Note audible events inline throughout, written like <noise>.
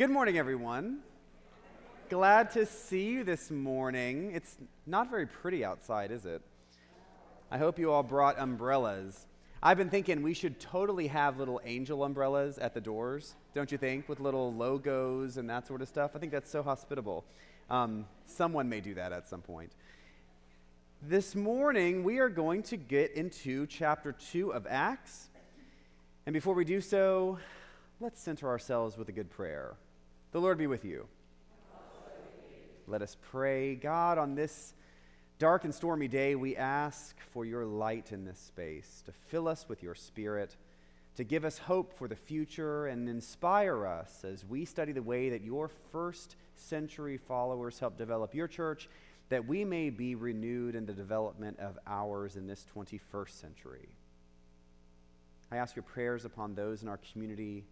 Good morning, everyone. Glad to see you this morning. It's not very pretty outside, is it? I hope you all brought umbrellas. I've been thinking we should totally have little angel umbrellas at the doors, don't you think? With little logos and that sort of stuff. I think that's so hospitable. Um, someone may do that at some point. This morning, we are going to get into chapter 2 of Acts. And before we do so, let's center ourselves with a good prayer. The Lord be with you. Let us pray. God, on this dark and stormy day, we ask for your light in this space, to fill us with your spirit, to give us hope for the future, and inspire us as we study the way that your first century followers helped develop your church, that we may be renewed in the development of ours in this 21st century. I ask your prayers upon those in our community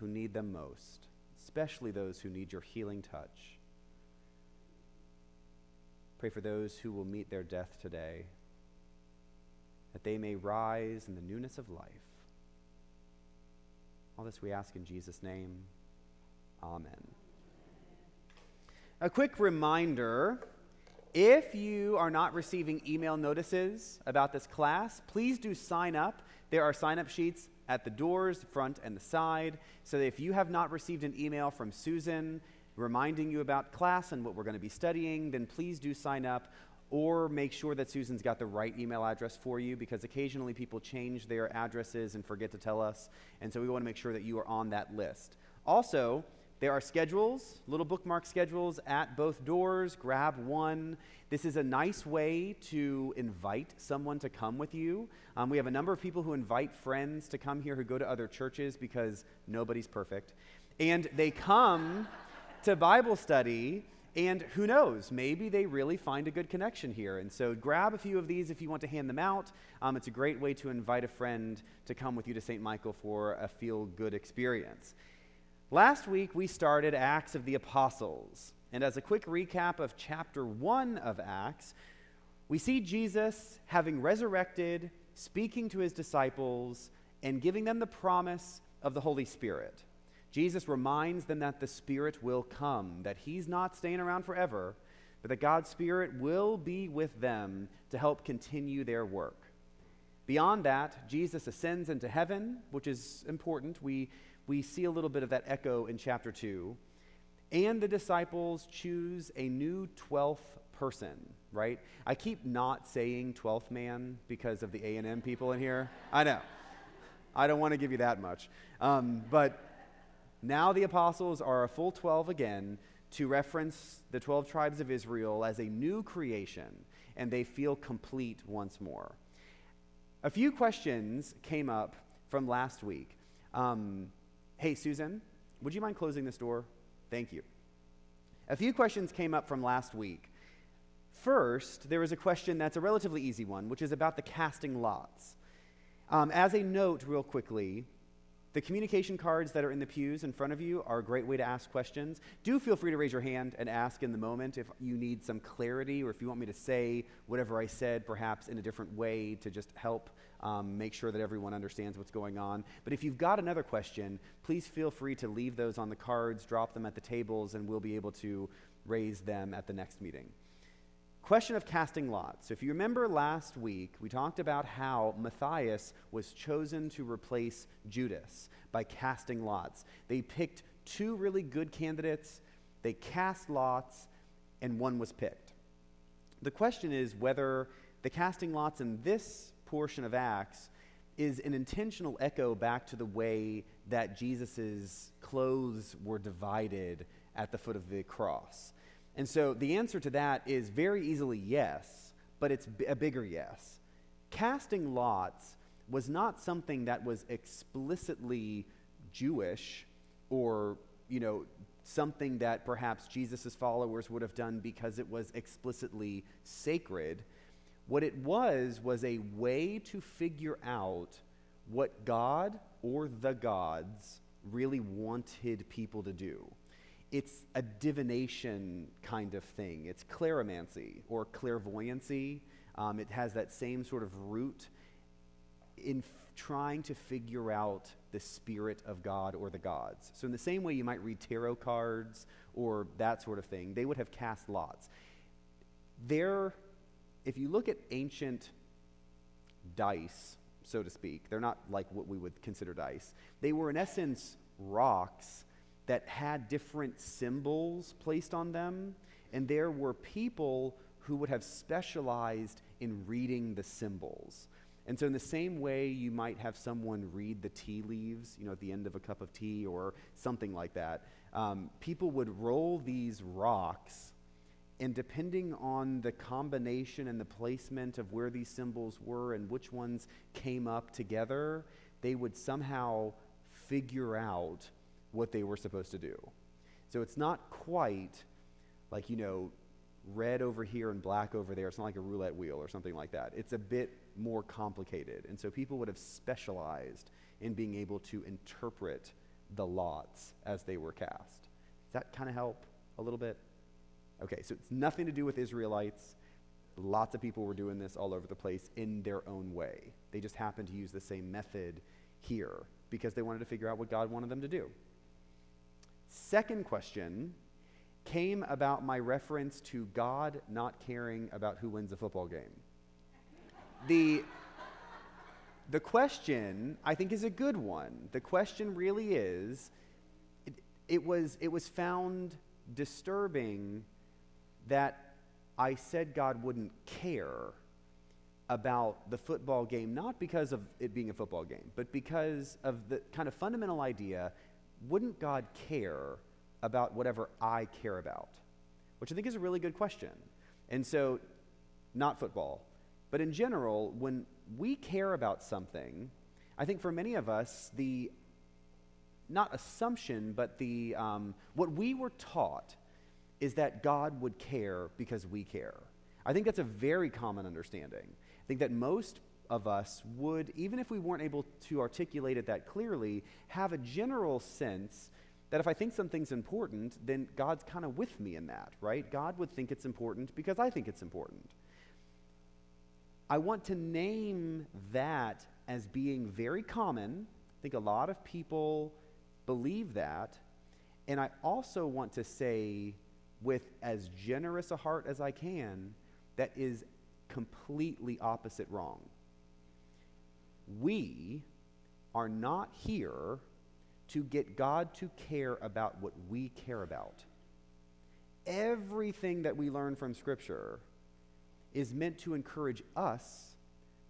who need them most, especially those who need your healing touch. Pray for those who will meet their death today, that they may rise in the newness of life. All this we ask in Jesus' name. Amen. A quick reminder if you are not receiving email notices about this class, please do sign up. There are sign up sheets at the doors, front and the side. So if you have not received an email from Susan reminding you about class and what we're going to be studying, then please do sign up or make sure that Susan's got the right email address for you because occasionally people change their addresses and forget to tell us. And so we want to make sure that you are on that list. Also, there are schedules, little bookmark schedules at both doors. Grab one. This is a nice way to invite someone to come with you. Um, we have a number of people who invite friends to come here who go to other churches because nobody's perfect. And they come <laughs> to Bible study, and who knows, maybe they really find a good connection here. And so grab a few of these if you want to hand them out. Um, it's a great way to invite a friend to come with you to St. Michael for a feel good experience. Last week, we started Acts of the Apostles. And as a quick recap of chapter 1 of Acts, we see Jesus having resurrected, speaking to his disciples, and giving them the promise of the Holy Spirit. Jesus reminds them that the Spirit will come, that he's not staying around forever, but that God's Spirit will be with them to help continue their work. Beyond that, Jesus ascends into heaven, which is important. We we see a little bit of that echo in chapter 2. And the disciples choose a new 12th person, right? I keep not saying 12th man because of the A&M people in here. I know. I don't want to give you that much. Um, but now the apostles are a full 12 again to reference the 12 tribes of Israel as a new creation, and they feel complete once more. A few questions came up from last week. Um, Hey, Susan, would you mind closing this door? Thank you. A few questions came up from last week. First, there is a question that's a relatively easy one, which is about the casting lots. Um, as a note, real quickly, the communication cards that are in the pews in front of you are a great way to ask questions. Do feel free to raise your hand and ask in the moment if you need some clarity or if you want me to say whatever I said, perhaps in a different way to just help um, make sure that everyone understands what's going on. But if you've got another question, please feel free to leave those on the cards, drop them at the tables, and we'll be able to raise them at the next meeting. Question of casting lots. So if you remember last week, we talked about how Matthias was chosen to replace Judas by casting lots. They picked two really good candidates, they cast lots, and one was picked. The question is whether the casting lots in this portion of Acts is an intentional echo back to the way that Jesus' clothes were divided at the foot of the cross. And so the answer to that is very easily yes, but it's a bigger yes. Casting lots was not something that was explicitly Jewish or, you know, something that perhaps Jesus' followers would have done because it was explicitly sacred. What it was was a way to figure out what God or the gods really wanted people to do. It's a divination kind of thing. It's clairvoyancy or clairvoyancy. Um, it has that same sort of root in f- trying to figure out the spirit of God or the gods. So, in the same way you might read tarot cards or that sort of thing, they would have cast lots. There, if you look at ancient dice, so to speak, they're not like what we would consider dice. They were, in essence, rocks that had different symbols placed on them, and there were people who would have specialized in reading the symbols. And so, in the same way, you might have someone read the tea leaves, you know, at the end of a cup of tea or something like that. Um, people would roll these rocks, and depending on the combination and the placement of where these symbols were and which ones came up together, they would somehow figure out what they were supposed to do. So, it's not quite like, you know, red over here and black over there. It's not like a roulette wheel or something like that. It's a bit more complicated. And so people would have specialized in being able to interpret the lots as they were cast. Does that kind of help a little bit? Okay, so it's nothing to do with Israelites. Lots of people were doing this all over the place in their own way. They just happened to use the same method here because they wanted to figure out what God wanted them to do. Second question came about my reference to God not caring about who wins a football game. The, the question, I think, is a good one. The question really is it, it, was, it was found disturbing that I said God wouldn't care about the football game, not because of it being a football game, but because of the kind of fundamental idea wouldn't God care about whatever I care about? Which I think is a really good question. And so, not football, but in general, when we care about something, I think for many of us, the not assumption, but the um, what we were taught is that God would care because we care. I think that's a very common understanding. I think that most of us would, even if we weren't able to articulate it that clearly, have a general sense that if I think something's important, then God's kind of with me in that, right? God would think it's important because I think it's important. I want to name that as being very common. I think a lot of people believe that. And I also want to say, with as generous a heart as I can, that is completely opposite wrong. We are not here to get God to care about what we care about. Everything that we learn from Scripture is meant to encourage us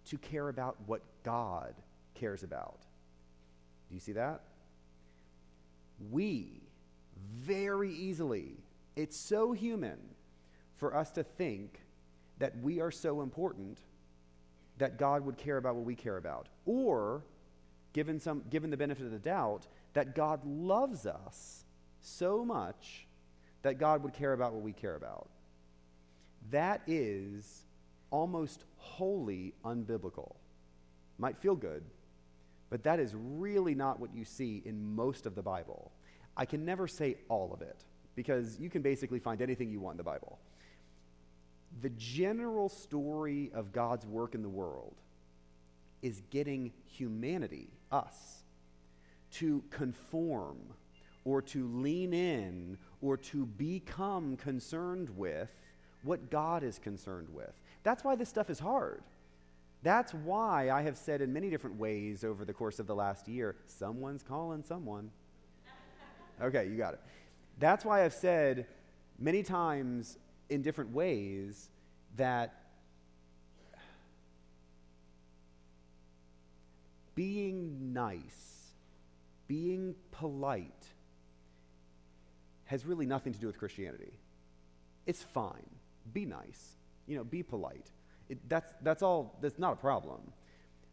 to care about what God cares about. Do you see that? We very easily, it's so human for us to think that we are so important that God would care about what we care about. Or, given, some, given the benefit of the doubt, that God loves us so much that God would care about what we care about. That is almost wholly unbiblical. Might feel good, but that is really not what you see in most of the Bible. I can never say all of it because you can basically find anything you want in the Bible. The general story of God's work in the world is getting humanity, us, to conform or to lean in or to become concerned with what God is concerned with. That's why this stuff is hard. That's why I have said in many different ways over the course of the last year someone's calling someone. Okay, you got it. That's why I've said many times in different ways that being nice being polite has really nothing to do with Christianity. It's fine. Be nice. You know, be polite. It, that's, that's all, that's not a problem.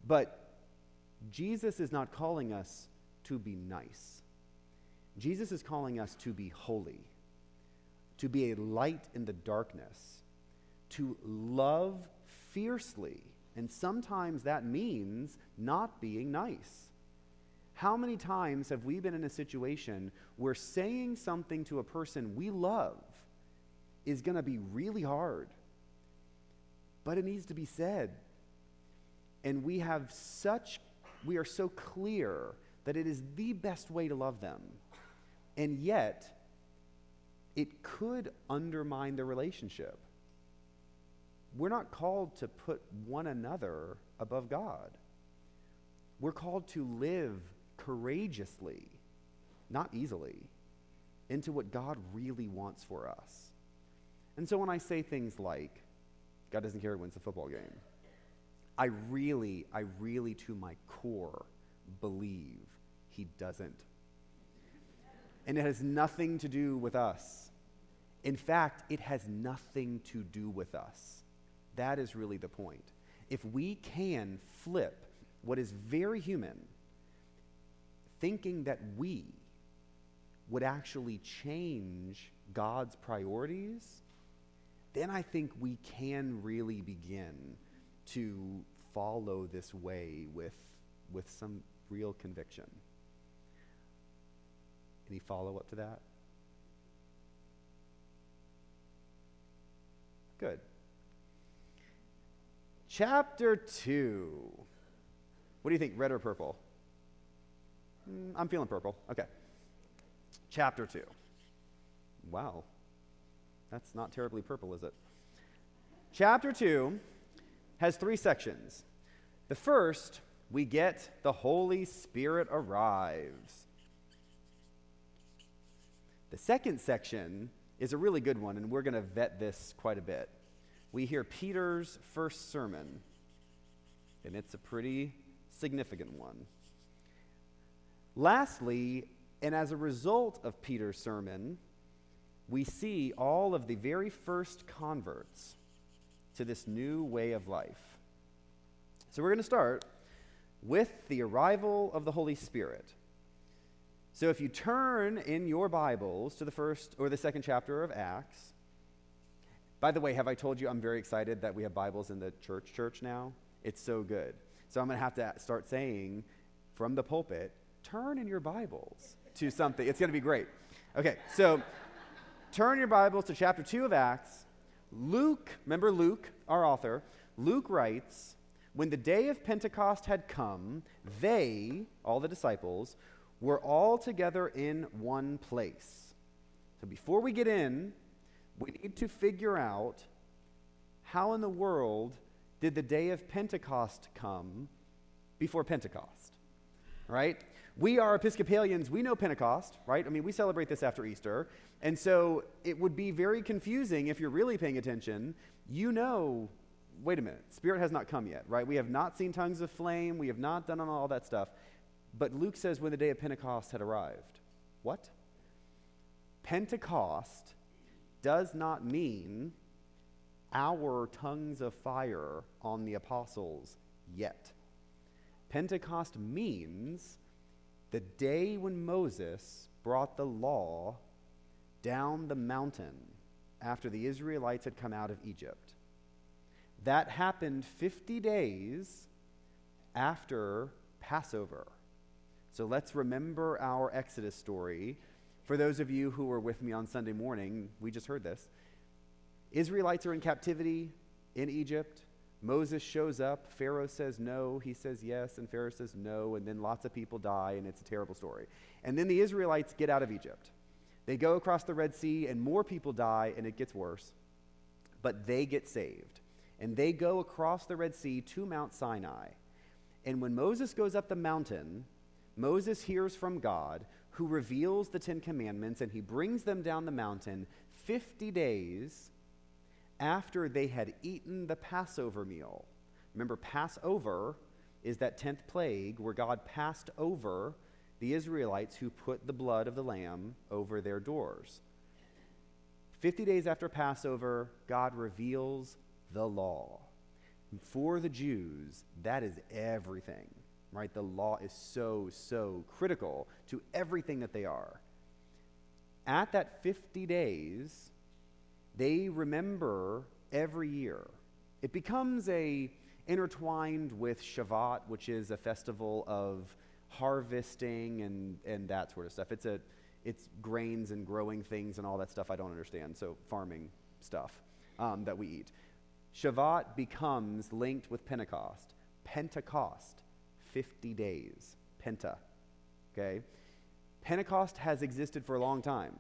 But Jesus is not calling us to be nice. Jesus is calling us to be holy, to be a light in the darkness, to love fiercely. And sometimes that means not being nice. How many times have we been in a situation where saying something to a person we love is going to be really hard, but it needs to be said? And we have such we are so clear that it is the best way to love them. And yet, it could undermine the relationship. We're not called to put one another above God. We're called to live courageously, not easily, into what God really wants for us. And so when I say things like, God doesn't care who wins the football game, I really, I really, to my core, believe he doesn't. And it has nothing to do with us. In fact, it has nothing to do with us. That is really the point. If we can flip what is very human, thinking that we would actually change God's priorities, then I think we can really begin to follow this way with, with some real conviction. Any follow up to that? Good. Chapter 2. What do you think, red or purple? Mm, I'm feeling purple. Okay. Chapter 2. Wow. That's not terribly purple, is it? Chapter 2 has three sections. The first, we get the Holy Spirit arrives. The second section is a really good one, and we're going to vet this quite a bit. We hear Peter's first sermon, and it's a pretty significant one. Lastly, and as a result of Peter's sermon, we see all of the very first converts to this new way of life. So we're going to start with the arrival of the Holy Spirit. So if you turn in your Bibles to the first or the second chapter of Acts, by the way, have I told you I'm very excited that we have Bibles in the church church now? It's so good. So I'm going to have to start saying from the pulpit, turn in your Bibles to something. It's going to be great. Okay, so turn your Bibles to chapter 2 of Acts. Luke, remember Luke, our author, Luke writes, When the day of Pentecost had come, they, all the disciples, were all together in one place. So before we get in, we need to figure out how in the world did the day of Pentecost come before Pentecost? Right? We are Episcopalians. We know Pentecost, right? I mean, we celebrate this after Easter. And so it would be very confusing if you're really paying attention. You know, wait a minute, Spirit has not come yet, right? We have not seen tongues of flame. We have not done all that stuff. But Luke says when the day of Pentecost had arrived. What? Pentecost does not mean our tongues of fire on the apostles yet. Pentecost means the day when Moses brought the law down the mountain after the Israelites had come out of Egypt. That happened 50 days after Passover. So let's remember our Exodus story. For those of you who were with me on Sunday morning, we just heard this. Israelites are in captivity in Egypt. Moses shows up. Pharaoh says no. He says yes. And Pharaoh says no. And then lots of people die, and it's a terrible story. And then the Israelites get out of Egypt. They go across the Red Sea, and more people die, and it gets worse. But they get saved. And they go across the Red Sea to Mount Sinai. And when Moses goes up the mountain, Moses hears from God, who reveals the Ten Commandments, and he brings them down the mountain 50 days after they had eaten the Passover meal. Remember, Passover is that 10th plague where God passed over the Israelites who put the blood of the lamb over their doors. 50 days after Passover, God reveals the law. For the Jews, that is everything, right? The law is so, so critical to everything that they are. At that 50 days, they remember every year. It becomes a intertwined with Shavuot, which is a festival of harvesting and, and that sort of stuff. It's a it's grains and growing things and all that stuff I don't understand. So farming stuff um, that we eat. Shavuot becomes linked with Pentecost. Pentecost, 50 days. Penta. Okay? Pentecost has existed for a long time,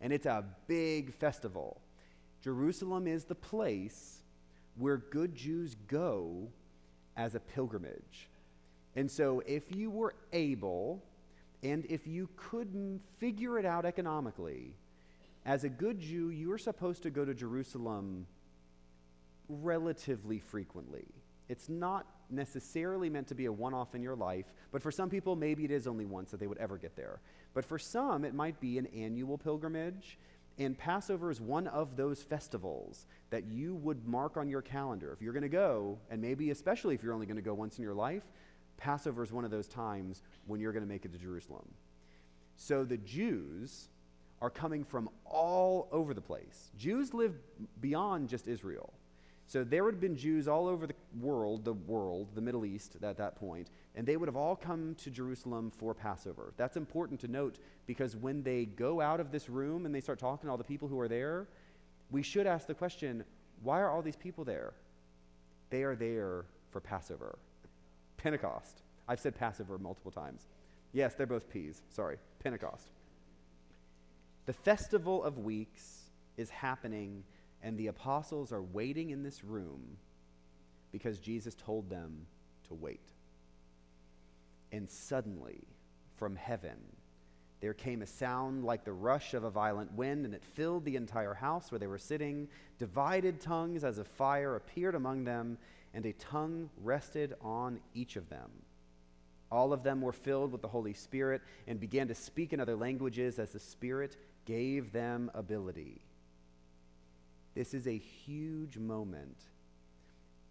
and it's a big festival. Jerusalem is the place where good Jews go as a pilgrimage. And so, if you were able, and if you couldn't figure it out economically, as a good Jew, you are supposed to go to Jerusalem relatively frequently. It's not necessarily meant to be a one off in your life, but for some people, maybe it is only once that they would ever get there. But for some, it might be an annual pilgrimage. And Passover is one of those festivals that you would mark on your calendar. If you're going to go, and maybe especially if you're only going to go once in your life, Passover is one of those times when you're going to make it to Jerusalem. So the Jews are coming from all over the place. Jews live beyond just Israel. So there would have been Jews all over the world, the world, the Middle East at that point, and they would have all come to Jerusalem for Passover. That's important to note because when they go out of this room and they start talking to all the people who are there, we should ask the question why are all these people there? They are there for Passover. Pentecost. I've said Passover multiple times. Yes, they're both P's. Sorry. Pentecost. The Festival of Weeks is happening and the apostles are waiting in this room because Jesus told them to wait. And suddenly, from heaven, there came a sound like the rush of a violent wind, and it filled the entire house where they were sitting. Divided tongues as of fire appeared among them, and a tongue rested on each of them. All of them were filled with the Holy Spirit and began to speak in other languages as the Spirit gave them ability. This is a huge moment.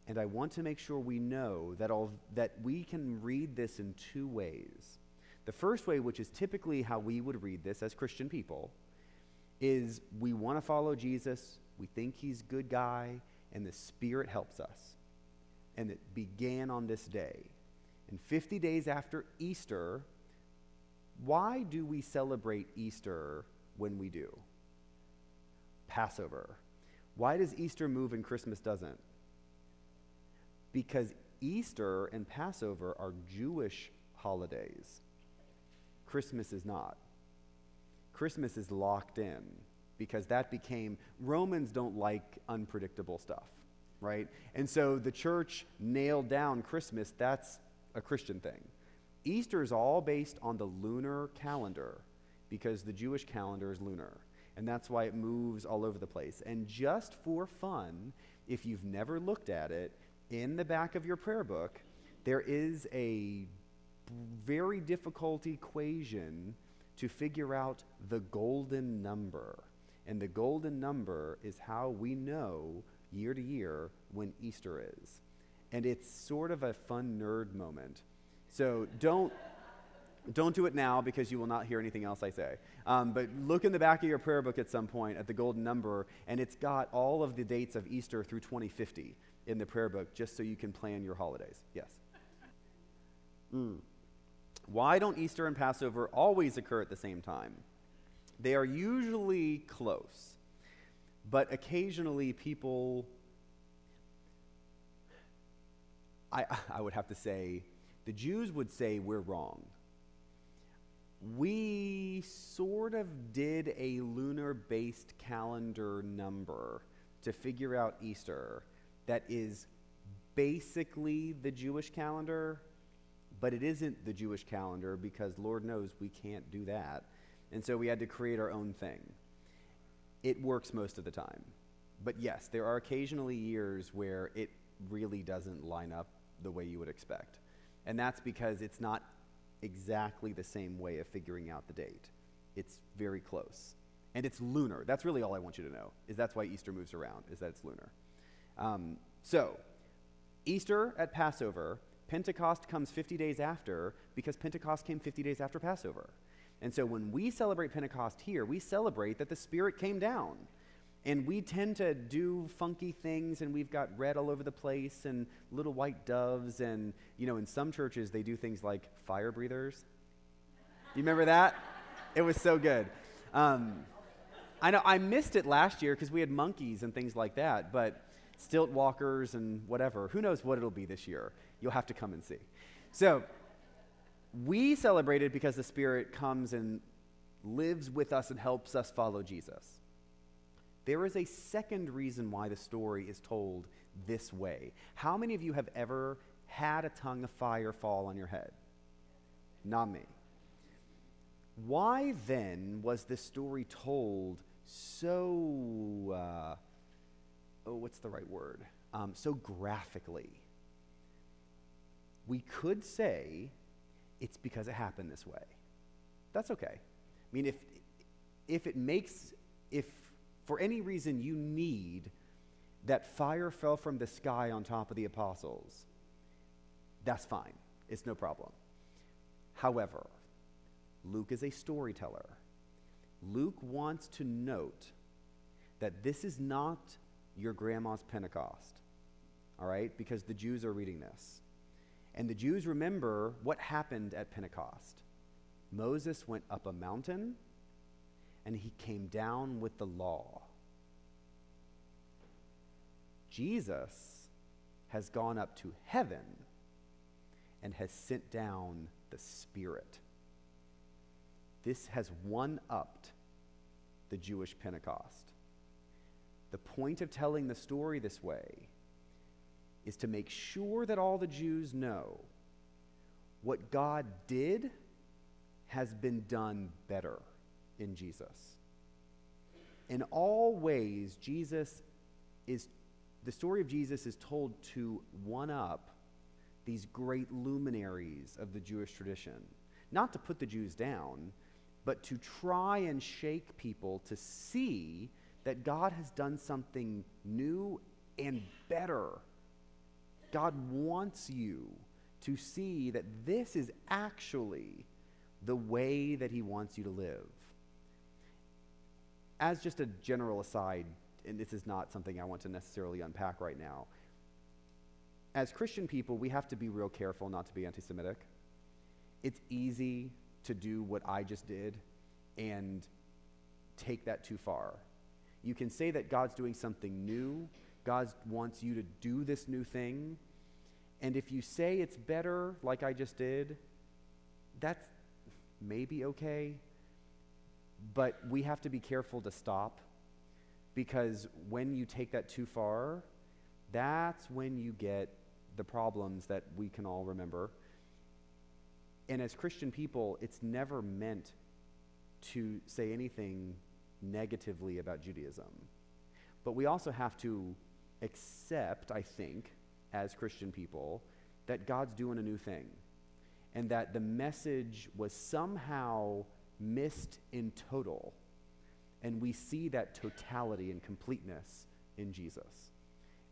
And I want to make sure we know that, all, that we can read this in two ways. The first way, which is typically how we would read this as Christian people, is we want to follow Jesus, we think he's a good guy, and the Spirit helps us. And it began on this day. And 50 days after Easter, why do we celebrate Easter when we do? Passover. Why does Easter move and Christmas doesn't? Because Easter and Passover are Jewish holidays. Christmas is not. Christmas is locked in because that became, Romans don't like unpredictable stuff, right? And so the church nailed down Christmas, that's a Christian thing. Easter is all based on the lunar calendar because the Jewish calendar is lunar and that's why it moves all over the place. And just for fun, if you've never looked at it, in the back of your prayer book, there is a very difficult equation to figure out the golden number. And the golden number is how we know year to year when Easter is. And it's sort of a fun nerd moment. So don't. Don't do it now because you will not hear anything else I say. Um, but look in the back of your prayer book at some point at the golden number, and it's got all of the dates of Easter through 2050 in the prayer book just so you can plan your holidays. Yes? Mm. Why don't Easter and Passover always occur at the same time? They are usually close, but occasionally people, I, <laughs> I would have to say, the Jews would say we're wrong we sort of did a lunar based calendar number to figure out Easter that is basically the Jewish calendar, but it isn't the Jewish calendar because Lord knows we can't do that. And so we had to create our own thing. It works most of the time. But yes, there are occasionally years where it really doesn't line up the way you would expect. And that's because it's not exactly the same way of figuring out the date. It's very close. And it's lunar. That's really all I want you to know, is that's why Easter moves around, is that it's lunar. Um, so, Easter at Passover, Pentecost comes 50 days after because Pentecost came 50 days after Passover. And so when we celebrate Pentecost here, we celebrate that the Spirit came down. And we tend to do funky things, and we've got red all over the place, and little white doves, and, you know, in some churches, they do things like fire breathers. You remember that? It was so good. Um, I know I missed it last year because we had monkeys and things like that, but stilt walkers and whatever. Who knows what it'll be this year? You'll have to come and see. So, we celebrate it because the Spirit comes and lives with us and helps us follow Jesus. There is a second reason why the story is told this way. How many of you have ever had a tongue of fire fall on your head? Not me. Why then was this story told so, uh, oh, what's the right word? Um, so graphically? We could say it's because it happened this way. That's okay. I mean, if, if it makes, if for any reason you need that fire fell from the sky on top of the apostles, that's fine. It's no problem. However, Luke is a storyteller. Luke wants to note that this is not your grandma's Pentecost, all right? Because the Jews are reading this. And the Jews remember what happened at Pentecost. Moses went up a mountain and he came down with the law. Jesus has gone up to heaven and has sent down the Spirit. This has one upped the Jewish Pentecost. The point of telling the story this way is to make sure that all the Jews know what God did has been done better in Jesus. In all ways, Jesus is, the story of Jesus is told to one up these great luminaries of the Jewish tradition. Not to put the Jews down, but to try and shake people to see that God has done something new and better. God wants you to see that this is actually the way that He wants you to live. As just a general aside, and this is not something I want to necessarily unpack right now, as Christian people, we have to be real careful not to be anti Semitic. It's easy to do what I just did and take that too far. You can say that God's doing something new, God wants you to do this new thing. And if you say it's better, like I just did, that's maybe okay. But we have to be careful to stop because when you take that too far, that's when you get the problems that we can all remember. And as Christian people, it's never meant to say anything negatively about Judaism. But we also have to accept, I think, as Christian people, that God's doing a new thing. And that the message was somehow missed in total. And we see that totality and completeness in Jesus.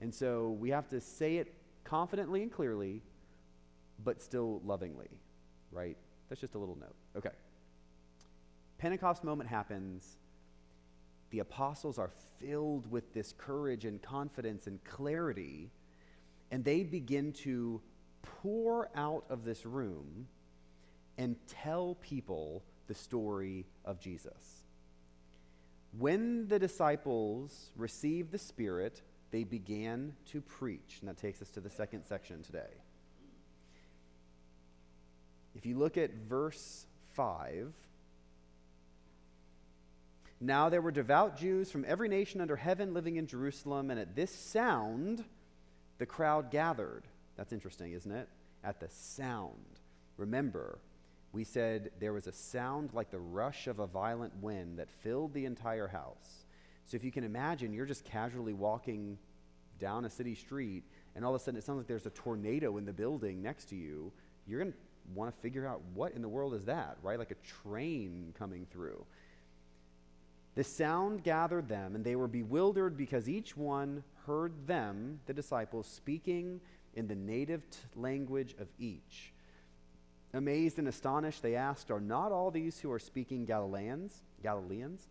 And so we have to say it confidently and clearly, but still lovingly, right? That's just a little note. Okay. Pentecost moment happens. The apostles are filled with this courage and confidence and clarity, and they begin to pour out of this room and tell people the story of Jesus. When the disciples received the Spirit, they began to preach. And that takes us to the second section today. If you look at verse 5, now there were devout Jews from every nation under heaven living in Jerusalem, and at this sound, the crowd gathered. That's interesting, isn't it? At the sound. Remember, we said there was a sound like the rush of a violent wind that filled the entire house. So if you can imagine, you're just casually walking down a city street, and all of a sudden it sounds like there's a tornado in the building next to you. You're going to want to figure out what in the world is that, right? Like a train coming through. The sound gathered them, and they were bewildered because each one heard them, the disciples, speaking in the native language of each. Amazed and astonished, they asked, Are not all these who are speaking Galileans? Galileans?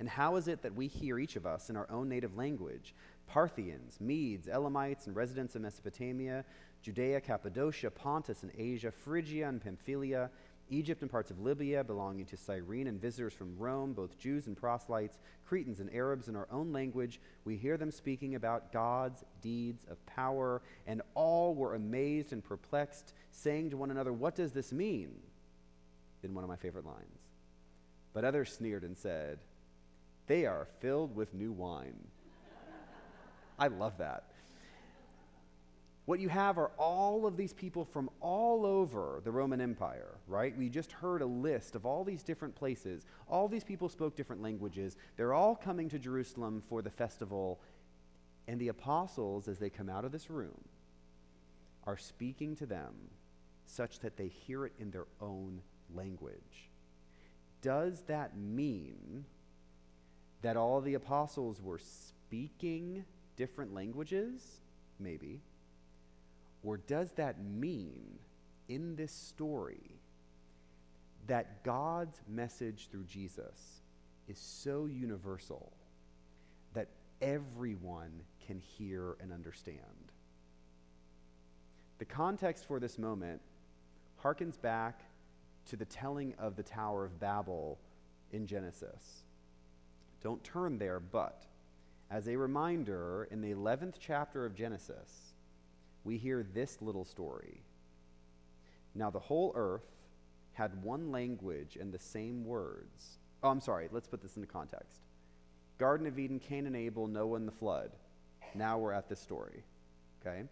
And how is it that we hear each of us in our own native language? Parthians, Medes, Elamites, and residents of Mesopotamia, Judea, Cappadocia, Pontus, and Asia, Phrygia and Pamphylia, Egypt and parts of Libya belonging to Cyrene, and visitors from Rome, both Jews and proselytes, Cretans and Arabs in our own language. We hear them speaking about God's deeds of power, and all were amazed and perplexed, saying to one another, What does this mean? Then one of my favorite lines. But others sneered and said, They are filled with new wine. I love that. What you have are all of these people from all over the Roman Empire, right? We just heard a list of all these different places. All these people spoke different languages. They're all coming to Jerusalem for the festival. And the apostles, as they come out of this room, are speaking to them such that they hear it in their own language. Does that mean that all the apostles were speaking different languages? Maybe. Or does that mean in this story that God's message through Jesus is so universal that everyone can hear and understand? The context for this moment harkens back to the telling of the Tower of Babel in Genesis. Don't turn there, but as a reminder, in the 11th chapter of Genesis, we hear this little story. Now, the whole earth had one language and the same words. Oh, I'm sorry, let's put this into context. Garden of Eden, Cain and Abel, Noah and the flood. Now we're at this story. Okay?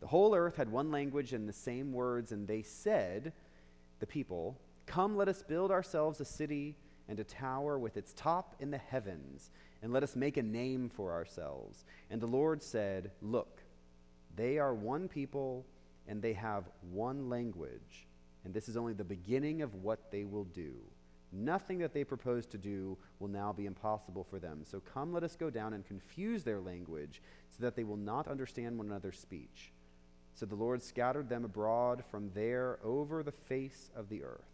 The whole earth had one language and the same words, and they said, the people, Come, let us build ourselves a city and a tower with its top in the heavens, and let us make a name for ourselves. And the Lord said, Look, they are one people and they have one language, and this is only the beginning of what they will do. Nothing that they propose to do will now be impossible for them. So come, let us go down and confuse their language so that they will not understand one another's speech. So the Lord scattered them abroad from there over the face of the earth.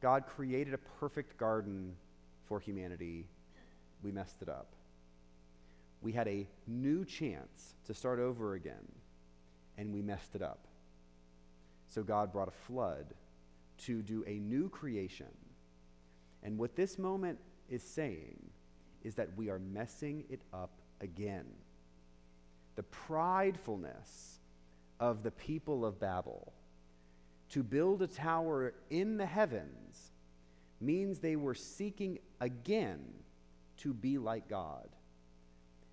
God created a perfect garden for humanity. We messed it up we had a new chance to start over again, and we messed it up. So God brought a flood to do a new creation. And what this moment is saying is that we are messing it up again. The pridefulness of the people of Babel to build a tower in the heavens means they were seeking again to be like God.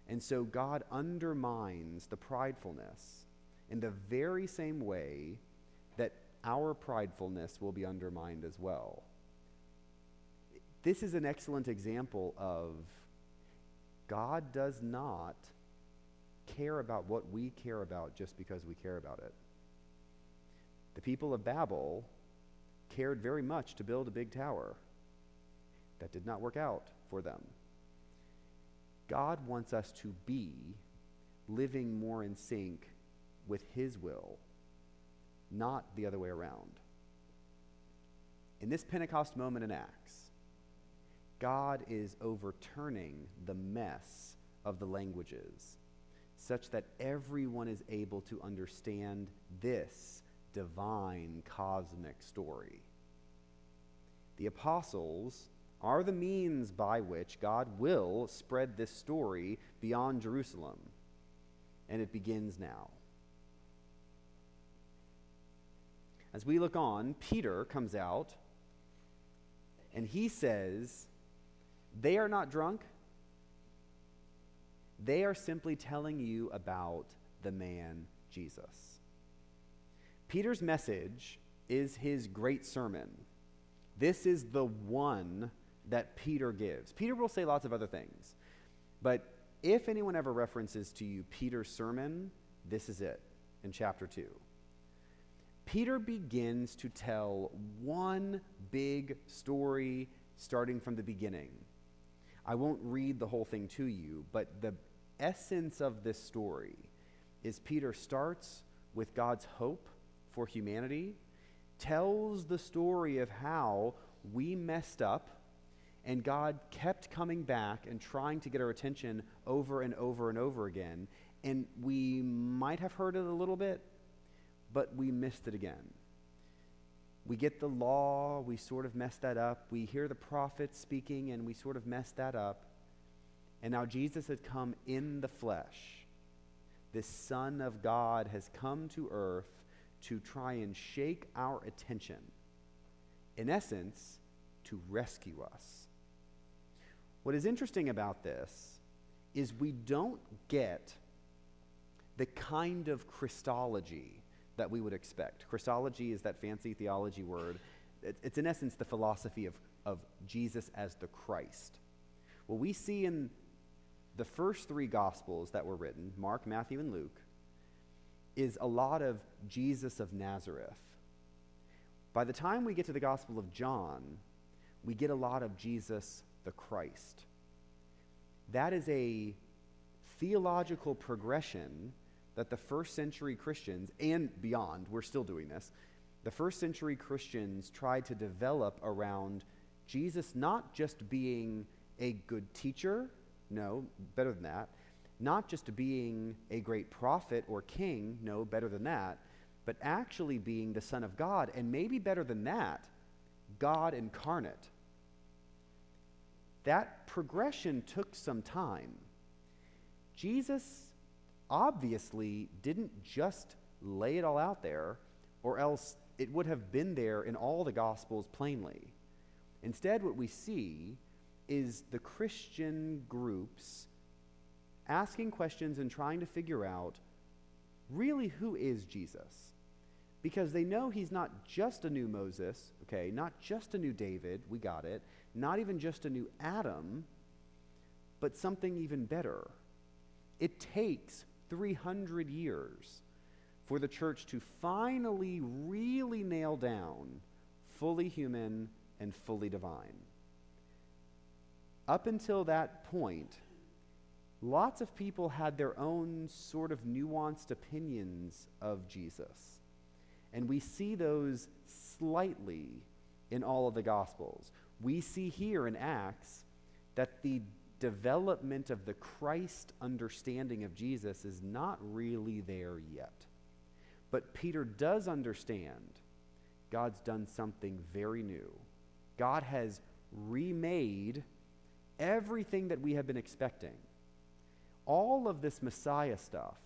And so God undermines the pridefulness in the very same way that our pridefulness will be undermined as well. This is an excellent example of God does not care about what we care about just because we care about it. The people of Babel cared very much to build a big tower. That did not work out for them. God wants us to be living more in sync with His will, not the other way around. In this Pentecost moment in Acts, God is overturning the mess of the languages such that everyone is able to understand this divine cosmic story. The apostles are the means by which God will spread this story beyond Jerusalem. And it begins now. As we look on, Peter comes out and he says, They are not drunk. They are simply telling you about the man Jesus. Peter's message is his great sermon. This is the one that Peter gives. Peter will say lots of other things, but if anyone ever references to you Peter's sermon, this is it in chapter 2. Peter begins to tell one big story starting from the beginning. I won't read the whole thing to you, but the essence of this story is Peter starts with God's hope for humanity, tells the story of how we messed up and God kept coming back and trying to get our attention over and over and over again. And we might have heard it a little bit, but we missed it again. We get the law, we sort of mess that up. We hear the prophets speaking, and we sort of mess that up. And now Jesus had come in the flesh. This Son of God has come to earth to try and shake our attention. In essence, to rescue us. What is interesting about this is we don't get the kind of Christology that we would expect. Christology is that fancy theology word. It's in essence the philosophy of, of Jesus as the Christ. What we see in the first three Gospels that were written Mark, Matthew, and Luke is a lot of Jesus of Nazareth. By the time we get to the Gospel of John, we get a lot of Jesus the Christ. That is a theological progression that the first century Christians, and beyond, we're still doing this, the first century Christians tried to develop around Jesus not just being a good teacher, no, better than that, not just being a great prophet or king, no, better than that, but actually being the Son of God, and maybe better than that, God incarnate. That progression took some time. Jesus obviously didn't just lay it all out there, or else it would have been there in all the Gospels plainly. Instead, what we see is the Christian groups asking questions and trying to figure out really who is Jesus? Because they know he's not just a new Moses, okay, not just a new David, we got it, not even just a new Adam, but something even better. It takes 300 years for the church to finally really nail down fully human and fully divine. Up until that point, lots of people had their own sort of nuanced opinions of Jesus. And we see those slightly in all of the Gospels. We see here in Acts that the development of the Christ understanding of Jesus is not really there yet. But Peter does understand God's done something very new. God has remade everything that we have been expecting. All of this Messiah stuff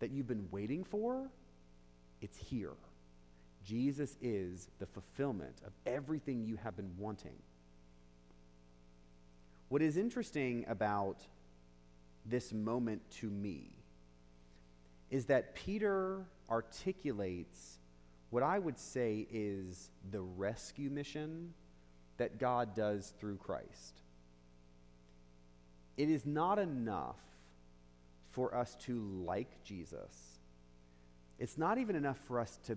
that you've been waiting for, it's here. Jesus is the fulfillment of everything you have been wanting. What is interesting about this moment to me is that Peter articulates what I would say is the rescue mission that God does through Christ. It is not enough for us to like Jesus. It's not even enough for us to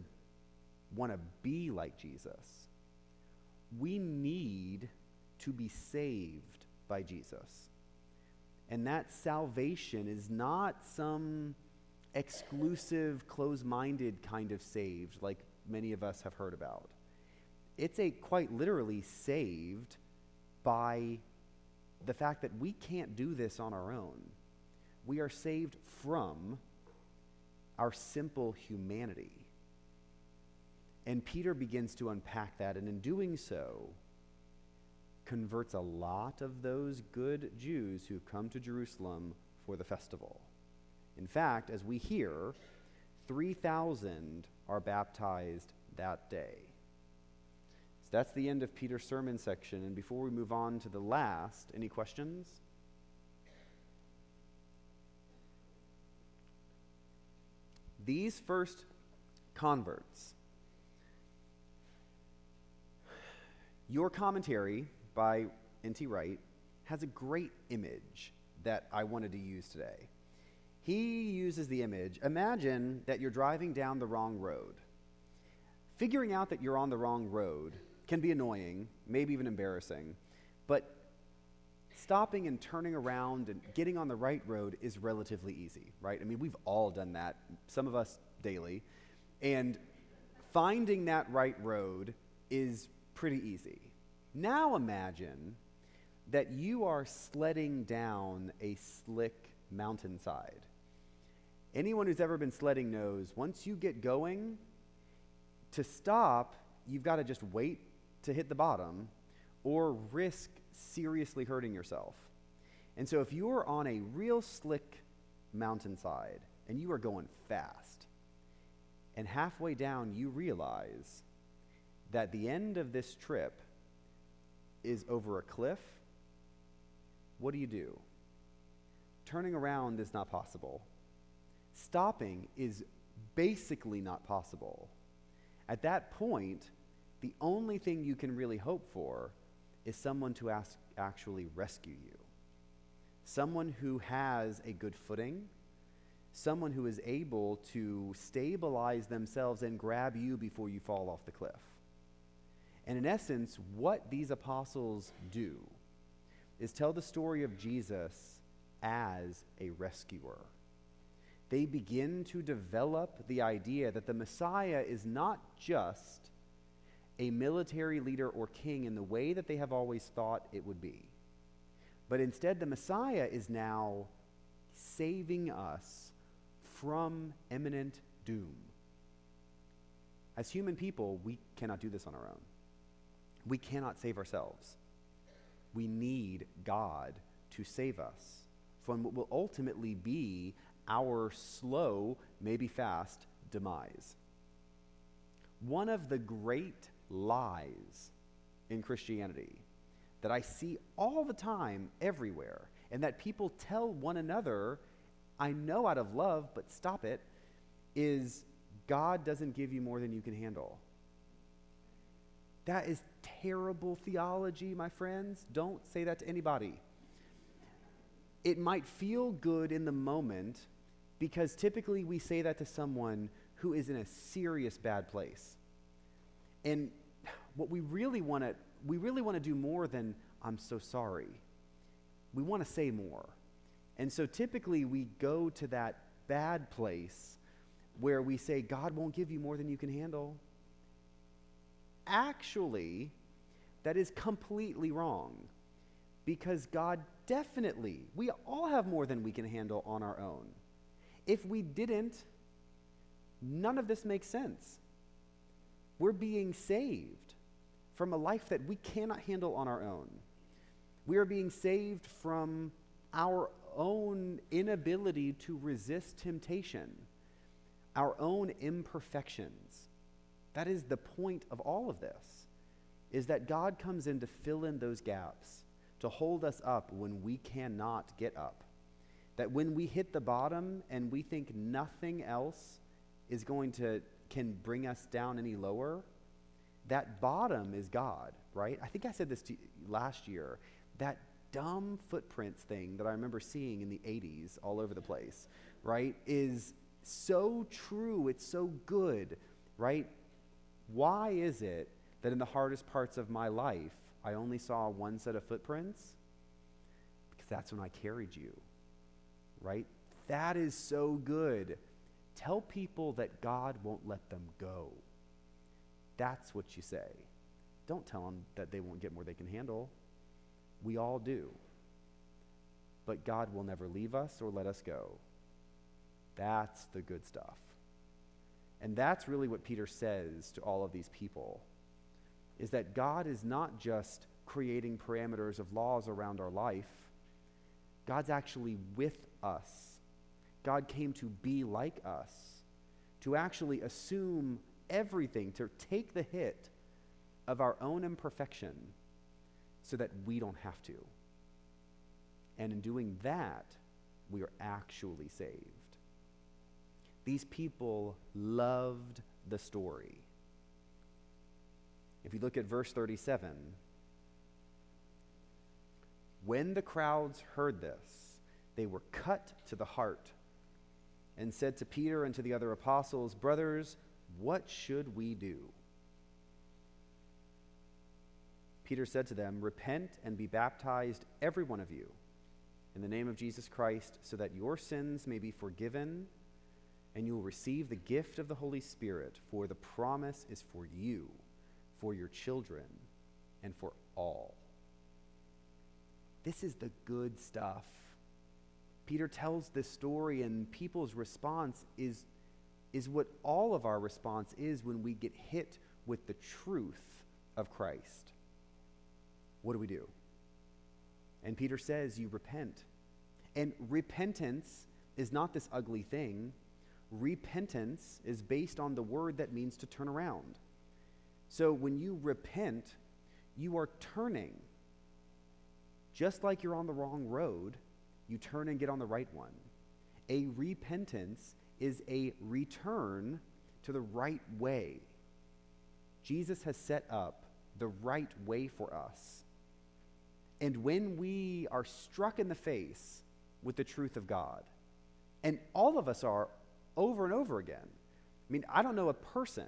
want to be like Jesus. We need to be saved by Jesus. And that salvation is not some exclusive, close minded kind of saved like many of us have heard about. It's a quite literally saved by the fact that we can't do this on our own. We are saved from our simple humanity. And Peter begins to unpack that, and in doing so, converts a lot of those good Jews who come to Jerusalem for the festival. In fact, as we hear, 3,000 are baptized that day. So that's the end of Peter's sermon section. And before we move on to the last, any questions? These first converts, your commentary by N.T. Wright has a great image that I wanted to use today. He uses the image imagine that you're driving down the wrong road. Figuring out that you're on the wrong road can be annoying, maybe even embarrassing, but stopping and turning around and getting on the right road is relatively easy, right? I mean, we've all done that, some of us daily. And finding that right road is pretty easy. Now imagine that you are sledding down a slick mountainside. Anyone who's ever been sledding knows once you get going, to stop, you've got to just wait to hit the bottom or risk seriously hurting yourself. And so, if you're on a real slick mountainside and you are going fast, and halfway down you realize that the end of this trip is over a cliff, what do you do? Turning around is not possible. Stopping is basically not possible. At that point, the only thing you can really hope for is someone to ask, actually rescue you. Someone who has a good footing, someone who is able to stabilize themselves and grab you before you fall off the cliff. And in essence, what these apostles do is tell the story of Jesus as a rescuer. They begin to develop the idea that the Messiah is not just a military leader or king in the way that they have always thought it would be, but instead, the Messiah is now saving us from imminent doom. As human people, we cannot do this on our own. We cannot save ourselves. We need God to save us from what will ultimately be our slow, maybe fast, demise. One of the great lies in Christianity that I see all the time everywhere, and that people tell one another, I know out of love, but stop it, is God doesn't give you more than you can handle. That is terrible theology, my friends. Don't say that to anybody. It might feel good in the moment because typically we say that to someone who is in a serious bad place. And what we really want to we really want to do more than I'm so sorry. We want to say more. And so typically we go to that bad place where we say God won't give you more than you can handle actually, that is completely wrong because God definitely, we all have more than we can handle on our own. If we didn't, none of this makes sense. We're being saved from a life that we cannot handle on our own. We are being saved from our own inability to resist temptation, our own imperfections. That is the point of all of this, is that God comes in to fill in those gaps, to hold us up when we cannot get up. That when we hit the bottom and we think nothing else is going to, can bring us down any lower, that bottom is God, right? I think I said this to last year. That dumb footprints thing that I remember seeing in the 80s all over the place, right, is so true. It's so good, right? Why is it that in the hardest parts of my life, I only saw one set of footprints? Because that's when I carried you, right? That is so good. Tell people that God won't let them go. That's what you say. Don't tell them that they won't get more they can handle. We all do. But God will never leave us or let us go. That's the good stuff. And that's really what Peter says to all of these people is that God is not just creating parameters of laws around our life. God's actually with us. God came to be like us, to actually assume everything, to take the hit of our own imperfection so that we don't have to. And in doing that, we are actually saved. These people loved the story. If you look at verse 37, when the crowds heard this, they were cut to the heart and said to Peter and to the other apostles, Brothers, what should we do? Peter said to them, Repent and be baptized, every one of you, in the name of Jesus Christ, so that your sins may be forgiven and you will receive the gift of the Holy Spirit, for the promise is for you, for your children, and for all. This is the good stuff. Peter tells this story, and people's response is is what all of our response is when we get hit with the truth of Christ. What do we do? And Peter says, You repent. And repentance is not this ugly thing. Repentance is based on the word that means to turn around. So when you repent, you are turning. Just like you're on the wrong road, you turn and get on the right one. A repentance is a return to the right way. Jesus has set up the right way for us. And when we are struck in the face with the truth of God, and all of us are over and over again. I mean, I don't know a person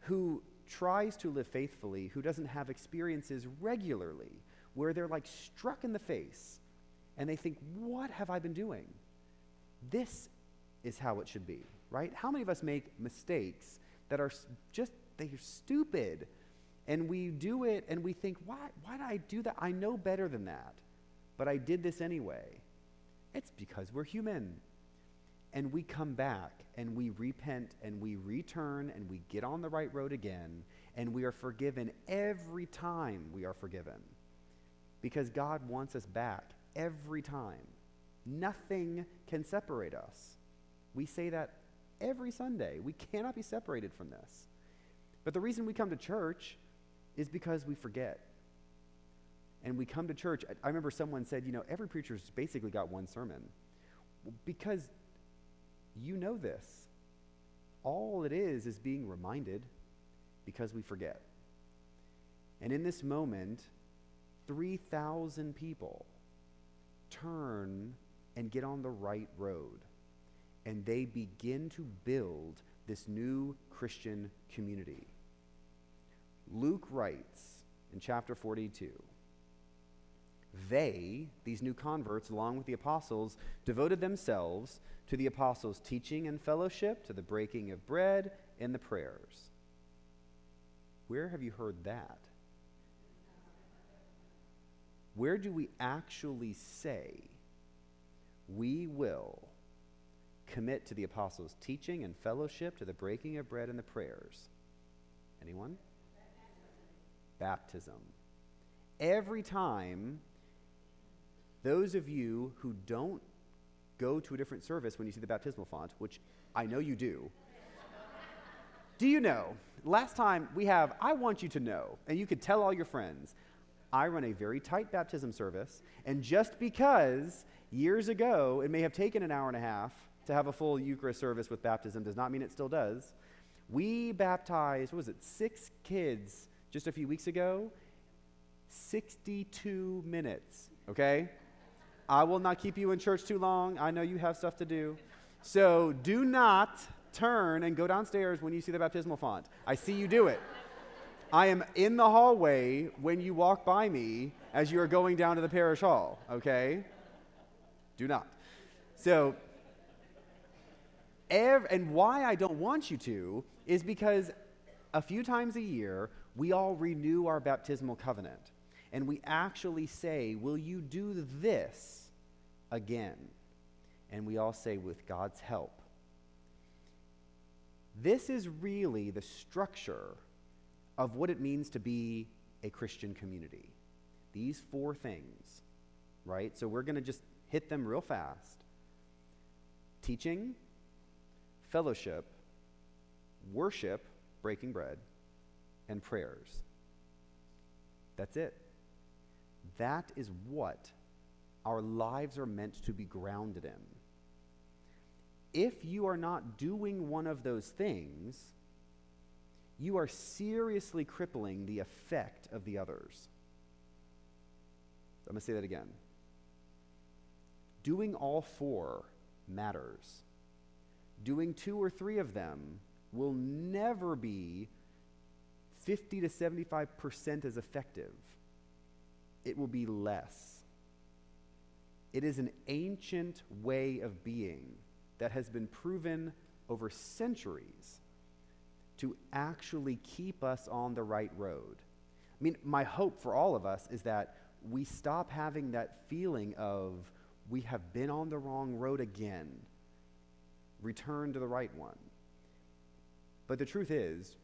who tries to live faithfully who doesn't have experiences regularly where they're like struck in the face and they think, What have I been doing? This is how it should be, right? How many of us make mistakes that are just, they're stupid? And we do it and we think, why, why did I do that? I know better than that, but I did this anyway. It's because we're human. And we come back and we repent and we return and we get on the right road again and we are forgiven every time we are forgiven. Because God wants us back every time. Nothing can separate us. We say that every Sunday. We cannot be separated from this. But the reason we come to church is because we forget. And we come to church. I remember someone said, you know, every preacher's basically got one sermon. Because you know this. All it is is being reminded because we forget. And in this moment, 3,000 people turn and get on the right road. And they begin to build this new Christian community. Luke writes in chapter 42 They, these new converts, along with the apostles, devoted themselves to the apostles' teaching and fellowship, to the breaking of bread, and the prayers. Where have you heard that? Where do we actually say we will commit to the apostles' teaching and fellowship, to the breaking of bread and the prayers? Anyone? Baptism. Every time, those of you who don't go to a different service when you see the baptismal font, which I know you do, <laughs> do you know? Last time we have, I want you to know, and you could tell all your friends, I run a very tight baptism service, and just because years ago it may have taken an hour and a half to have a full Eucharist service with baptism does not mean it still does. We baptized, what was it, six kids just a few weeks ago? 62 minutes, okay? I will not keep you in church too long. I know you have stuff to do. So do not turn and go downstairs when you see the baptismal font. I see you do it. I am in the hallway when you walk by me as you are going down to the parish hall, okay? Do not. So, ev- and why I don't want you to is because a few times a year, we all renew our baptismal covenant. And we actually say, Will you do this again? And we all say, With God's help. This is really the structure of what it means to be a Christian community. These four things, right? So we're going to just hit them real fast teaching, fellowship, worship, breaking bread, and prayers. That's it. That is what our lives are meant to be grounded in. If you are not doing one of those things, you are seriously crippling the effect of the others. I'm going to say that again. Doing all four matters. Doing two or three of them will never be 50 to 75% as effective. It will be less. It is an ancient way of being that has been proven over centuries to actually keep us on the right road. I mean, my hope for all of us is that we stop having that feeling of we have been on the wrong road again. Return to the right one. But the truth is,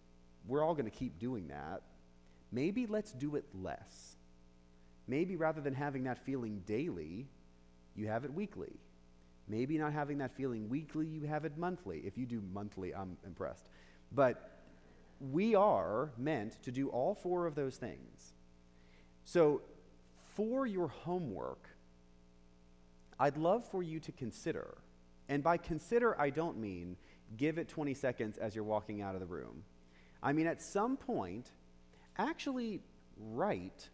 we're all going to keep doing that. Maybe let's do it less. Maybe rather than having that feeling daily, you have it weekly. Maybe not having that feeling weekly, you have it monthly. If you do monthly, I'm impressed. But we are meant to do all four of those things. So, for your homework, I'd love for you to consider, and by consider, I don't mean give it 20 seconds as you're walking out of the room. I mean, at some point, actually write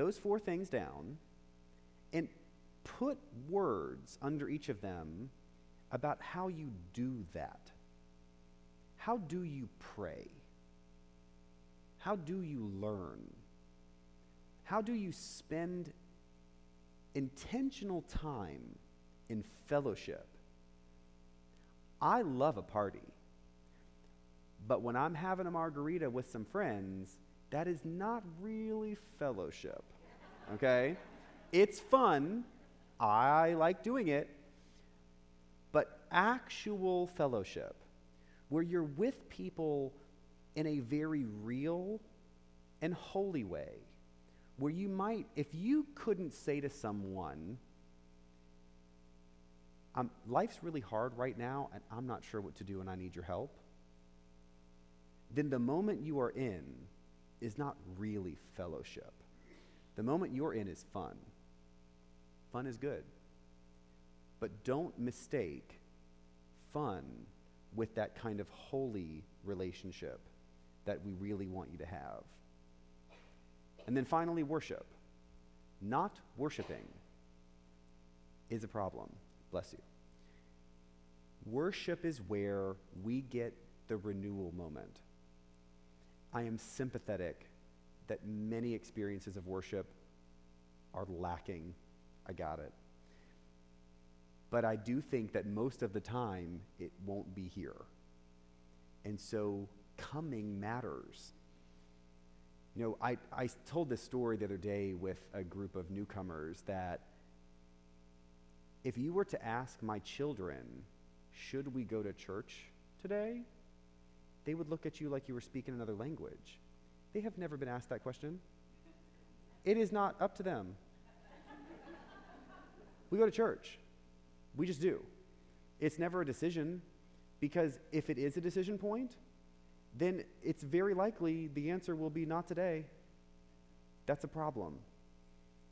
those four things down and put words under each of them about how you do that. How do you pray? How do you learn? How do you spend intentional time in fellowship? I love a party. But when I'm having a margarita with some friends, that is not really fellowship. Okay? It's fun. I like doing it. But actual fellowship, where you're with people in a very real and holy way, where you might, if you couldn't say to someone, life's really hard right now, and I'm not sure what to do, and I need your help, then the moment you are in is not really fellowship. The moment you're in is fun. Fun is good. But don't mistake fun with that kind of holy relationship that we really want you to have. And then finally, worship. Not worshiping is a problem. Bless you. Worship is where we get the renewal moment. I am sympathetic that many experiences of worship are lacking. I got it. But I do think that most of the time it won't be here. And so coming matters. You know, I, I told this story the other day with a group of newcomers that if you were to ask my children, should we go to church today? They would look at you like you were speaking another language. They have never been asked that question. It is not up to them. we go to church. We just do. It's never a decision because if it is a decision point, then it's very likely the answer will be not today. That's a problem.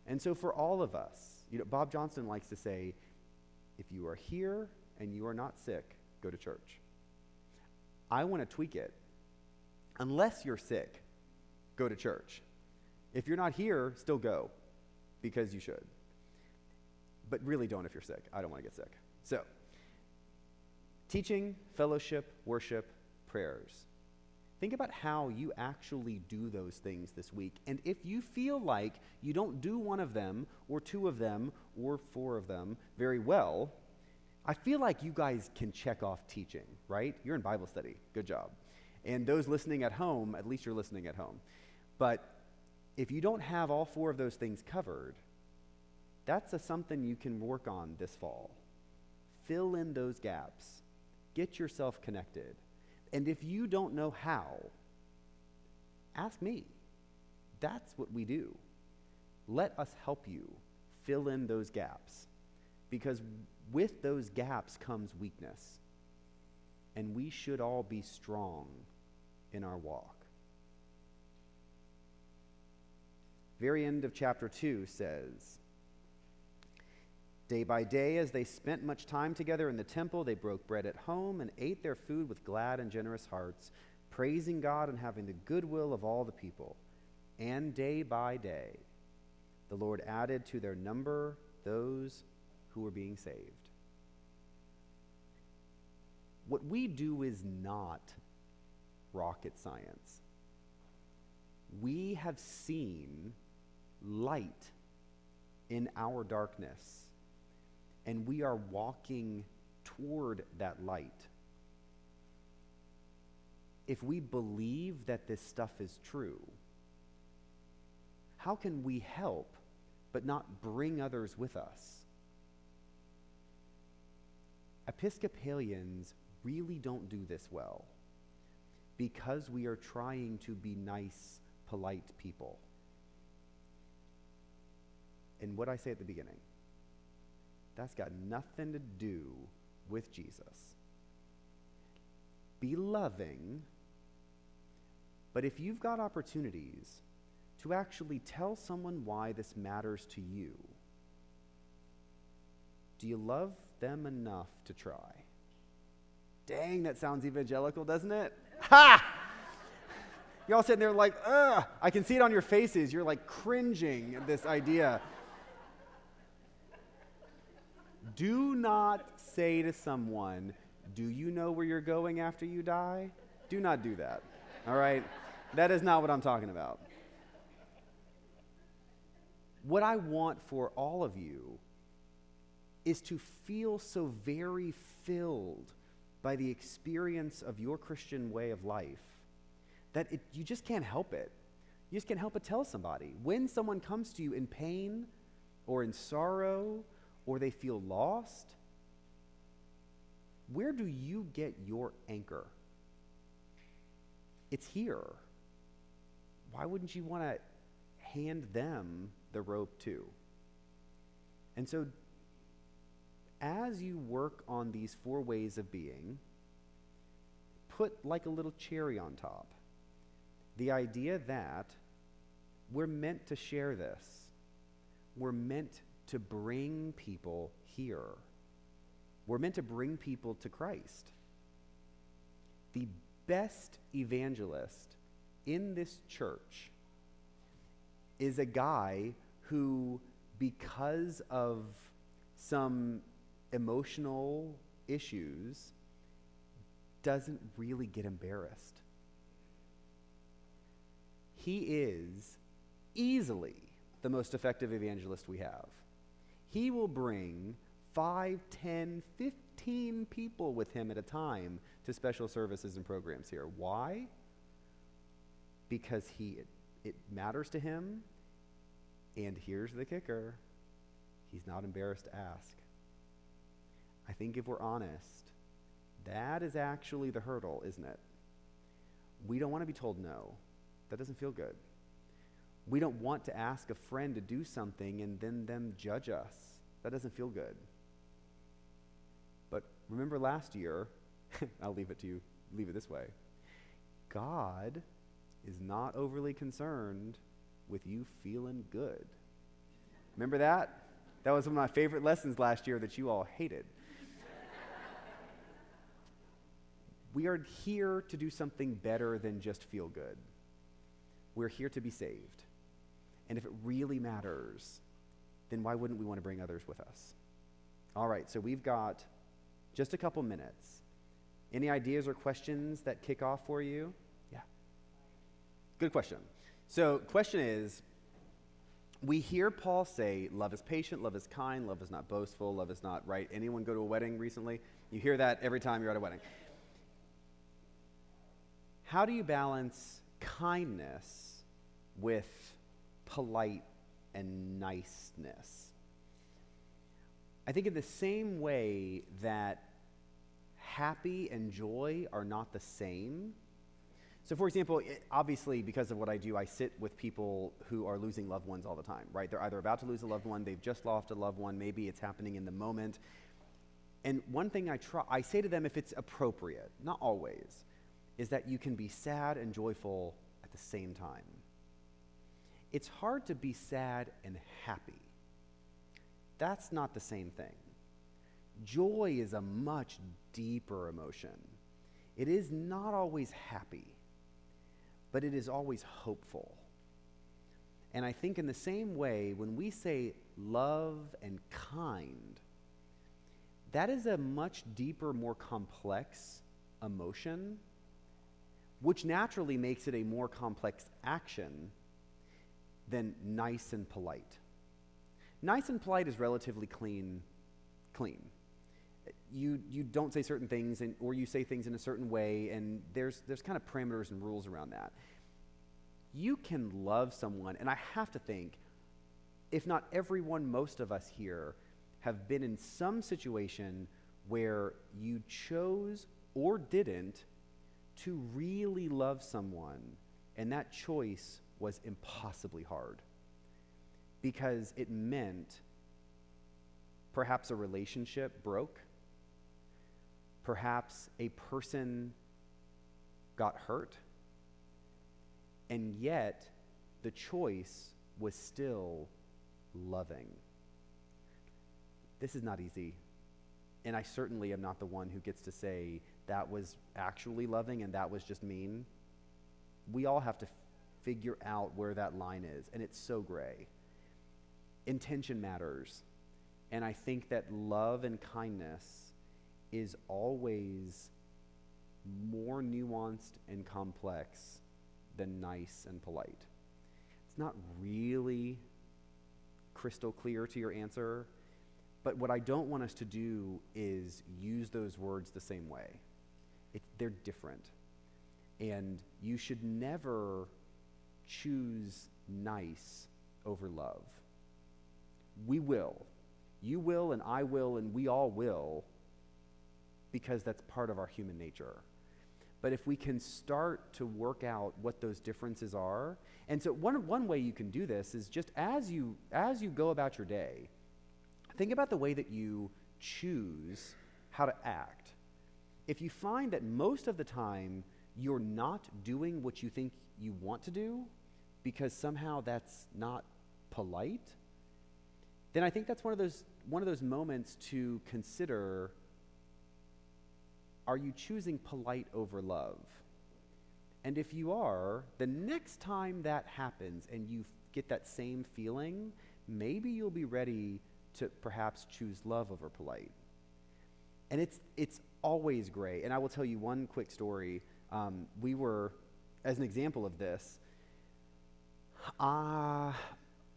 And so for all of us, you know, Bob Johnson likes to say, if you are here and you are not sick, go to church. I want to tweak it. Unless you're sick, go to church. If you're not here, still go because you should. But really don't if you're sick. I don't want to get sick. So, teaching, fellowship, worship, prayers. Think about how you actually do those things this week. And if you feel like you don't do one of them, or two of them, or four of them very well, I feel like you guys can check off teaching, right? You're in Bible study. Good job. And those listening at home, at least you're listening at home. But if you don't have all four of those things covered, that's a, something you can work on this fall. Fill in those gaps, get yourself connected and if you don't know how, ask me. That's what we do. Let us help you fill in those gaps. Because with those gaps comes weakness. And we should all be strong in our walk. Very end of chapter 2 says, Day by day, as they spent much time together in the temple, they broke bread at home and ate their food with glad and generous hearts, praising God and having the goodwill of all the people. And day by day, the Lord added to their number those who are being saved. What we do is not rocket science. We have seen light in our darkness and we are walking toward that light. If we believe that this stuff is true, how can we help but not bring others with us? Episcopalians really don't do this well. because we are trying to be nice, polite people. And what I say at the beginning, that's got nothing to do with Jesus. Be loving, but if you've got opportunities to actually tell someone why this matters to you, do you love them enough to try? Dang, that sounds evangelical, doesn't it? <laughs> Ha! You're all sitting there like, ugh. I can see it on your faces. You're like cringing at this idea. Do not say to someone, Do you know where you're going after you die? Do not do that. All right? That is not what I'm talking about. What I want for all of you is to feel so very filled by the experience of your Christian way of life that it, you just can't help it. You just can't help but tell somebody. When someone comes to you in pain or in sorrow or they feel lost, where do you get your anchor? It's here. Why wouldn't you want to hand them the rope too? And so as you work on these four ways of being, put like a little cherry on top the idea that we're meant to share this. We're meant to bring people here. We're meant to bring people to Christ. The best evangelist in this church is a guy who, because of some emotional issues doesn't really get embarrassed. He is easily the most effective evangelist we have. He will bring 5, 10, 15 people with him at a time to special services and programs here. Why? Because he it, it matters to him and here's the kicker. He's not embarrassed to ask. I think if we're honest, that is actually the hurdle, isn't it? We don't want to be told no. That doesn't feel good. We don't want to ask a friend to do something and then them judge us. That doesn't feel good. But remember last year, <laughs> I'll leave it to you, leave it this way. God is not overly concerned with you feeling good. Remember that? That was one of my favorite lessons last year that you all hated. We are here to do something better than just feel good. We're here to be saved. And if it really matters, then why wouldn't we want to bring others with us? All right, so we've got just a couple minutes. Any ideas or questions that kick off for you? Yeah. Good question. So, question is we hear Paul say, love is patient, love is kind, love is not boastful, love is not right. Anyone go to a wedding recently? You hear that every time you're at a wedding. How do you balance kindness with polite and niceness? I think in the same way that happy and joy are not the same. So, for example, it, obviously, because of what I do, I sit with people who are losing loved ones all the time, right? They're either about to lose a loved one, they've just lost a loved one, maybe it's happening in the moment. And one thing I try, I say to them if it's appropriate, not always, is that you can be sad and joyful at the same time. It's hard to be sad and happy. That's not the same thing. Joy is a much deeper emotion. It is not always happy, but it is always hopeful. And I think, in the same way, when we say love and kind, that is a much deeper, more complex emotion which naturally makes it a more complex action than nice and polite. Nice and polite is relatively clean, clean. You, you don't say certain things, and, or you say things in a certain way, and there's, there's kind of parameters and rules around that. You can love someone, and I have to think, if not everyone, most of us here have been in some situation where you chose or didn't to really love someone, and that choice was impossibly hard because it meant perhaps a relationship broke, perhaps a person got hurt, and yet the choice was still loving. This is not easy. And I certainly am not the one who gets to say that was actually loving and that was just mean. We all have to figure out where that line is, and it's so gray. Intention matters. And I think that love and kindness is always more nuanced and complex than nice and polite. It's not really crystal clear to your answer, but what I don't want us to do is use those words the same way. It, they're different. And you should never choose nice over love. We will. You will, and I will, and we all will, because that's part of our human nature. But if we can start to work out what those differences are, and so one, one way you can do this is just as you, as you go about your day, think about the way that you choose how to act. If you find that most of the time you're not doing what you think you want to do because somehow that's not polite, then I think that's one of those, one of those moments to consider are you choosing polite over love? And if you are, the next time that happens and you get that same feeling, maybe you'll be ready to perhaps choose love over polite. And it's, it's always gray. And I will tell you one quick story. Um, we were, as an example of this, uh,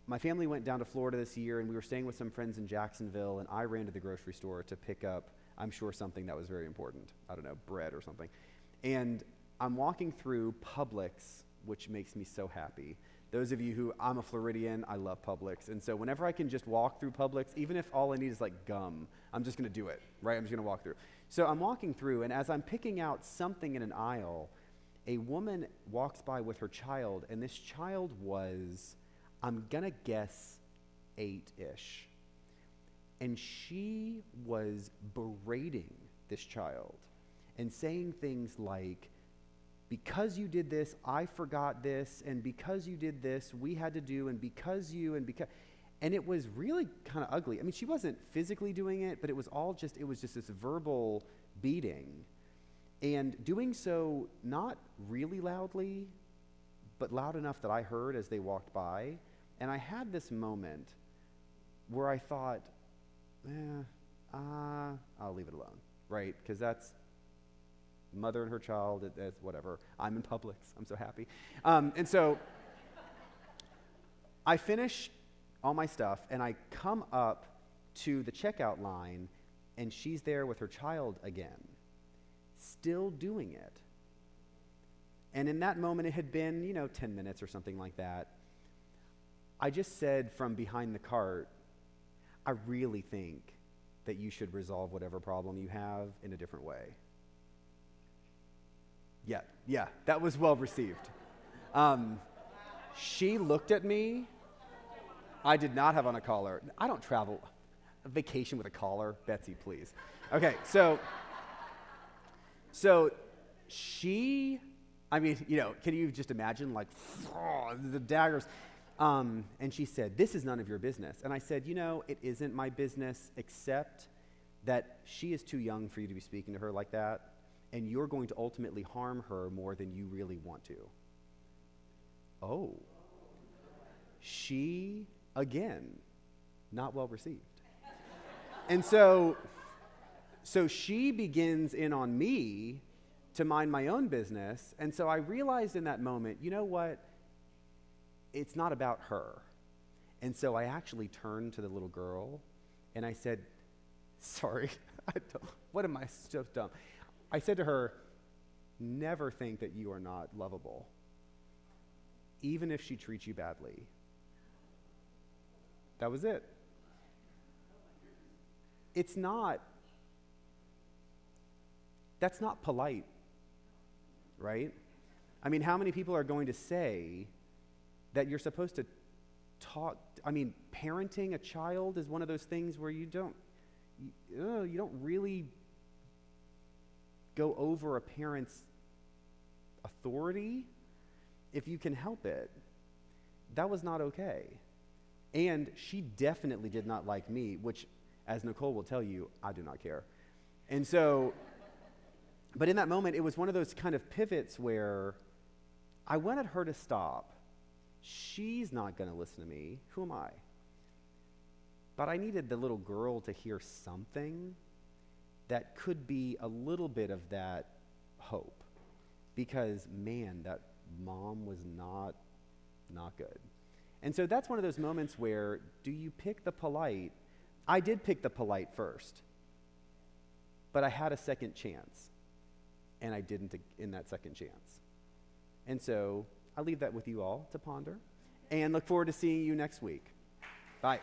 my family went down to Florida this year, and we were staying with some friends in Jacksonville, and I ran to the grocery store to pick up I'm sure something that was very important. I don't know, bread or something. And I'm walking through Publix, which makes me so happy. Those of you who, I'm a Floridian, I love Publix. And so whenever I can just walk through Publix, even if all I need is like gum, I'm just to do it, right? I'm just to walk through. So I'm walking through, and as I'm picking out something in an aisle, a woman walks by with her child, and this child was, I'm going to guess, eight ish. And she was berating this child and saying things like, because you did this, I forgot this, and because you did this, we had to do, and because you, and because. And it was really kind of ugly. I mean, she wasn't physically doing it, but it was all just, it was just this verbal beating. And doing so not really loudly, but loud enough that I heard as they walked by. And I had this moment where I thought, eh, uh, I'll leave it alone, right? Because that's mother and her child, it, it's whatever. I'm in Publix. I'm so happy. Um, and so I finish all my stuff and I come up to the checkout line and she's there with her child again, still doing it. And in that moment, it had been, you know, 10 minutes or something like that. I just said from behind the cart, I really think that you should resolve whatever problem you have in a different way. Yeah, yeah, that was well received. Um, she looked at me. I did not have on a collar. I don't travel. A vacation with a collar, Betsy, please. Okay, so, so she, I mean, you know, can you just imagine like the daggers? Um, and she said, This is none of your business. And I said, You know, it isn't my business, except that she is too young for you to be speaking to her like that, and you're going to ultimately harm her more than you really want to. Oh. She, again, not well received. and so, so she begins in on me to mind my own business. And so I realized in that moment, you know what? it's not about her. And so I actually turned to the little girl and I said, Sorry, <laughs> I what am I so dumb? I said to her, Never think that you are not lovable, even if she treats you badly. That was it. It's not, that's not polite, right? I mean, how many people are going to say that you're supposed to talk? I mean, parenting a child is one of those things where you don't, you, you don't really go over a parent's authority if you can help it. That was not okay. And she definitely did not like me, which, as Nicole will tell you, I do not care. And so, but in that moment, it was one of those kind of pivots where I wanted her to stop. She's not going to listen to me. Who am I? But I needed the little girl to hear something that could be a little bit of that hope. Because, man, that mom was not, not good. And so that's one of those moments where do you pick the polite? I did pick the polite first, but I had a second chance, and I didn't in that second chance. And so I leave that with you all to ponder and look forward to seeing you next week. Bye.